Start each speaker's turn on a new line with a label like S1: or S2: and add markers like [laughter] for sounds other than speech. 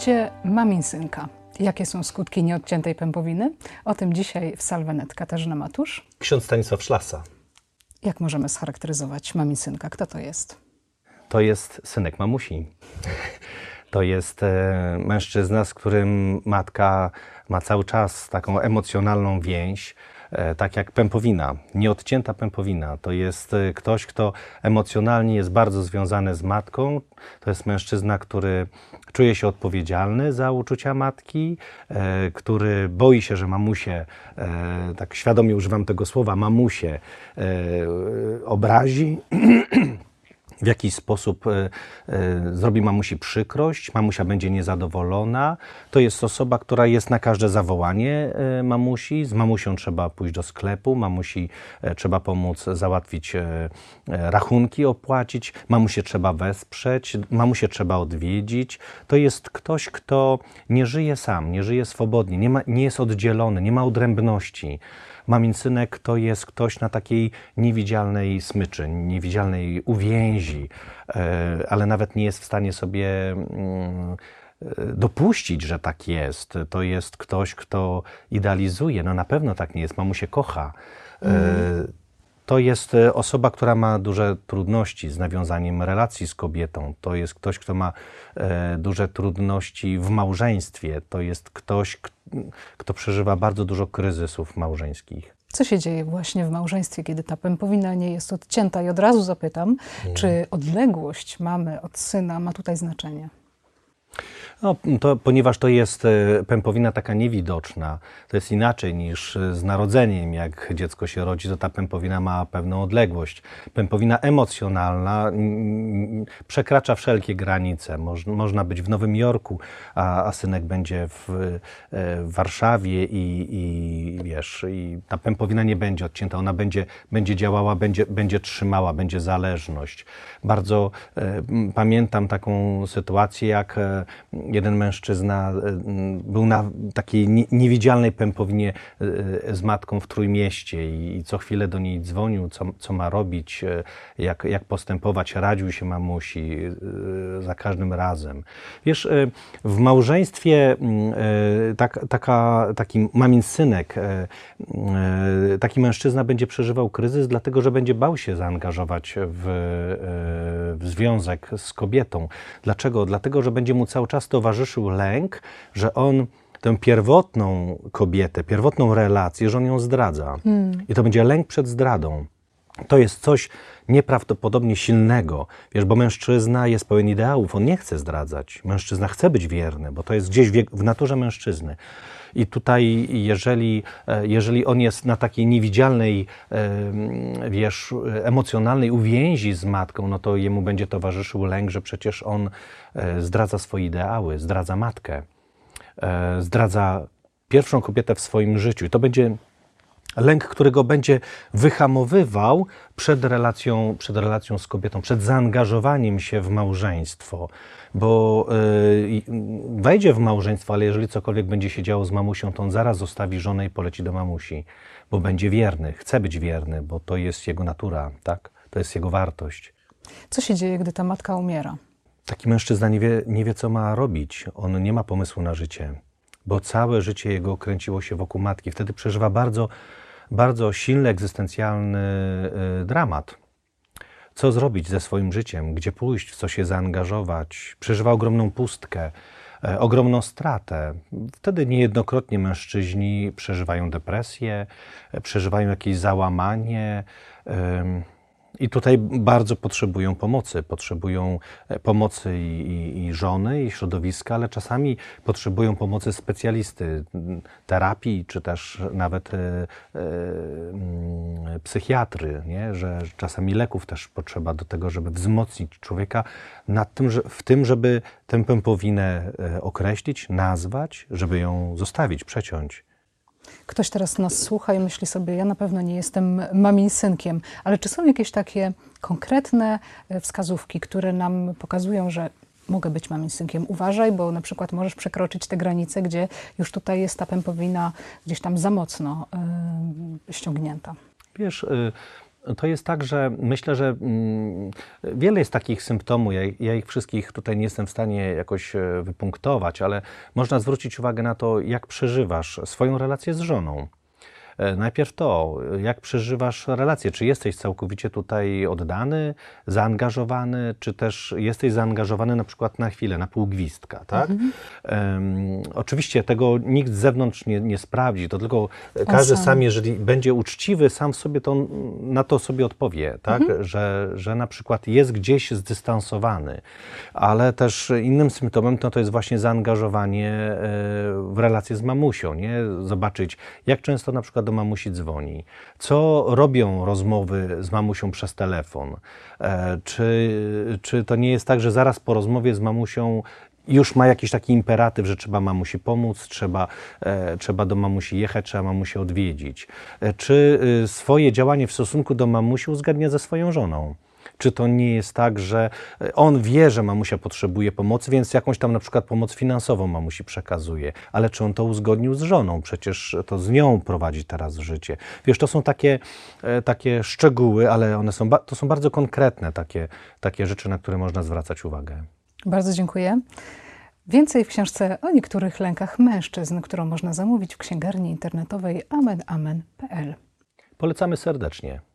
S1: Życie maminsynka. Jakie są skutki nieodciętej pępowiny? O tym dzisiaj w Salwenet Katarzyna Matusz.
S2: Ksiądz Stanisław Szlasa.
S1: Jak możemy scharakteryzować maminsynka? Kto to jest?
S2: To jest synek mamusi. To jest e, mężczyzna, z którym matka ma cały czas taką emocjonalną więź, tak jak pępowina, nieodcięta pępowina. To jest e, ktoś, kto emocjonalnie jest bardzo związany z matką. To jest mężczyzna, który czuje się odpowiedzialny za uczucia matki, e, który boi się, że mamusie, e, tak świadomie używam tego słowa, mamusie e, obrazi. [clears throat] w jakiś sposób e, e, zrobi mamusi przykrość, mamusia będzie niezadowolona. To jest osoba, która jest na każde zawołanie e, mamusi. Z mamusią trzeba pójść do sklepu, mamusi trzeba pomóc załatwić rachunki, opłacić, mamusie trzeba wesprzeć, mamusie trzeba odwiedzić. To jest ktoś, kto nie żyje sam, nie żyje swobodnie, nie, ma, nie jest oddzielony, nie ma odrębności. Mamin synek to jest ktoś na takiej niewidzialnej smyczy, niewidzialnej uwięzi, e, ale nawet nie jest w stanie sobie mm, e, dopuścić, że tak jest. To jest ktoś, kto idealizuje. No na pewno tak nie jest. Mamu się kocha. E, To jest e, osoba, która ma duże trudności z nawiązaniem relacji z kobietą. To jest ktoś, kto ma e, duże trudności w małżeństwie. To jest ktoś, kto przeżywa bardzo dużo kryzysów małżeńskich.
S1: Co się dzieje właśnie w małżeństwie, kiedy ta pępowina nie jest odcięta? I od razu zapytam, czy odległość mamy od syna ma tutaj znaczenie?
S2: No, to, ponieważ to jest e, pępowina taka niewidoczna, to jest inaczej niż e, z narodzeniem. Jak dziecko się rodzi, to ta pępowina ma pewną odległość. Pępowina emocjonalna przekracza wszelkie granice. Moż, można być w Nowym Jorku, a, a synek będzie w, e, w Warszawie i, i wiesz, i ta pępowina nie będzie odcięta, ona będzie, będzie działała, będzie, będzie trzymała, będzie zależność. Bardzo e, pamiętam taką sytuację, jak e, jeden mężczyzna e, był na takiej nie- niewidzialnej pępowinie e, z matką w Trójmieście i, co chwilę do niej dzwonił, co, co ma robić, e, jak, jak postępować, radził się mamusi e, za każdym razem. Wiesz, e, w małżeństwie e, tak, taka, taki mamin synek, e, e, taki mężczyzna będzie przeżywał kryzys, dlatego że będzie bał się zaangażować w, e, w związek z kobietą. Dlaczego? Dlatego, że będzie mu cały czas towarzyszył lęk, że on tę pierwotną kobietę, pierwotną relację, że on ją zdradza. I to będzie lęk przed zdradą. To jest coś nieprawdopodobnie silnego, wiesz, bo mężczyzna jest pełen ideałów, on nie chce zdradzać. Mężczyzna chce być wierny, bo to jest gdzieś w naturze mężczyzny. I tutaj, jeżeli, e, jeżeli on jest na takiej niewidzialnej, e, wiesz, emocjonalnej uwięzi z matką, no to jemu będzie towarzyszył lęk, że przecież on e, zdradza swoje ideały, zdradza matkę, zdradza pierwszą kobietę w swoim życiu. I to będzie lęk, który go będzie wyhamowywał przed relacją, przed relacją z kobietą, przed zaangażowaniem się w małżeństwo. Bo y, i- wejdzie w małżeństwo, ale jeżeli cokolwiek będzie się działo z mamusią, to on zaraz zostawi żonę i poleci do mamusi, bo będzie wierny, chce być wierny, bo to jest jego natura, tak? To jest jego wartość.
S1: Co się dzieje, gdy ta matka umiera?
S2: Taki mężczyzna nie wie, nie wie, co ma robić. On nie ma pomysłu na życie, bo całe życie jego kręciło się wokół matki. Wtedy przeżywa bardzo, bardzo silny, egzystencjalny y, dramat. Co zrobić ze swoim życiem? Gdzie pójść? W co się zaangażować? Przeżywa ogromną pustkę, e, ogromną stratę. Wtedy niejednokrotnie mężczyźni przeżywają depresję, e, przeżywają jakieś załamanie. I tutaj bardzo potrzebują pomocy. Potrzebują e, pomocy i, i, i żony, i środowiska, ale czasami potrzebują pomocy specjalisty, terapii, czy też nawet e, e, psychiatry, nie? że czasami leków też potrzeba do tego, żeby wzmocnić człowieka nad tym, że, w tym, żeby tę pępowinę e, określić, nazwać, żeby ją zostawić, przeciąć.
S1: Ktoś teraz nas słucha i myśli sobie, ja na pewno nie jestem mamin synkiem, ale czy są jakieś takie konkretne e, wskazówki, które nam pokazują, że mogę być mamin synkiem? Uważaj, bo na przykład możesz przekroczyć te granice, gdzie już tutaj jest ta pępowina gdzieś tam za mocno e, ściągnięta.
S2: Wiesz, y, To jest tak, że myślę, że mm, wiele jest takich symptomów. Ja, ja ich wszystkich tutaj nie jestem w stanie jakoś e, wypunktować, ale można zwrócić uwagę na to, jak przeżywasz swoją relację z żoną. E, Najpierw to, jak przeżywasz relację. Czy jesteś całkowicie tutaj oddany, zaangażowany, czy też jesteś zaangażowany na przykład na chwilę, na pół gwizdka, tak? Em, oczywiście tego nikt z zewnątrz nie, nie sprawdzi, to tylko każdy
S1: sam.
S2: sam, jeżeli będzie uczciwy, sam sobie to, na to sobie odpowie, tak? Że, że na przykład jest gdzieś zdystansowany, ale też innym symptomem no, to jest właśnie zaangażowanie e, w relację z mamusią, nie? Zobaczyć, jak często na przykład do mamusi dzwoni, co robią rozmowy z mamusią przez telefon, e, czy, czy to nie jest tak, że zaraz po rozmowie z mamusią już ma jakiś taki imperatyw, że trzeba mamusi pomóc, trzeba, e, trzeba do mamusi jechać, trzeba mamusi odwiedzić. E, czy y, swoje działanie w stosunku do mamusi uzgadnia ze swoją żoną? Czy to nie jest tak, że e, on wie, że mamusia potrzebuje pomocy, więc jakąś tam na przykład pomoc finansową mamusi przekazuje, ale czy on to uzgodnił z żoną? Przecież to z nią prowadzi teraz życie. Wiesz, to są takie, e, takie szczegóły, ale one są, to są bardzo konkretne takie, takie rzeczy, na które można zwracać uwagę.
S1: Bardzo dziękuję. Więcej w książce o niektórych lękach mężczyzn, którą można zamówić w księgarni internetowej amenamen.pl.
S2: Polecamy serdecznie.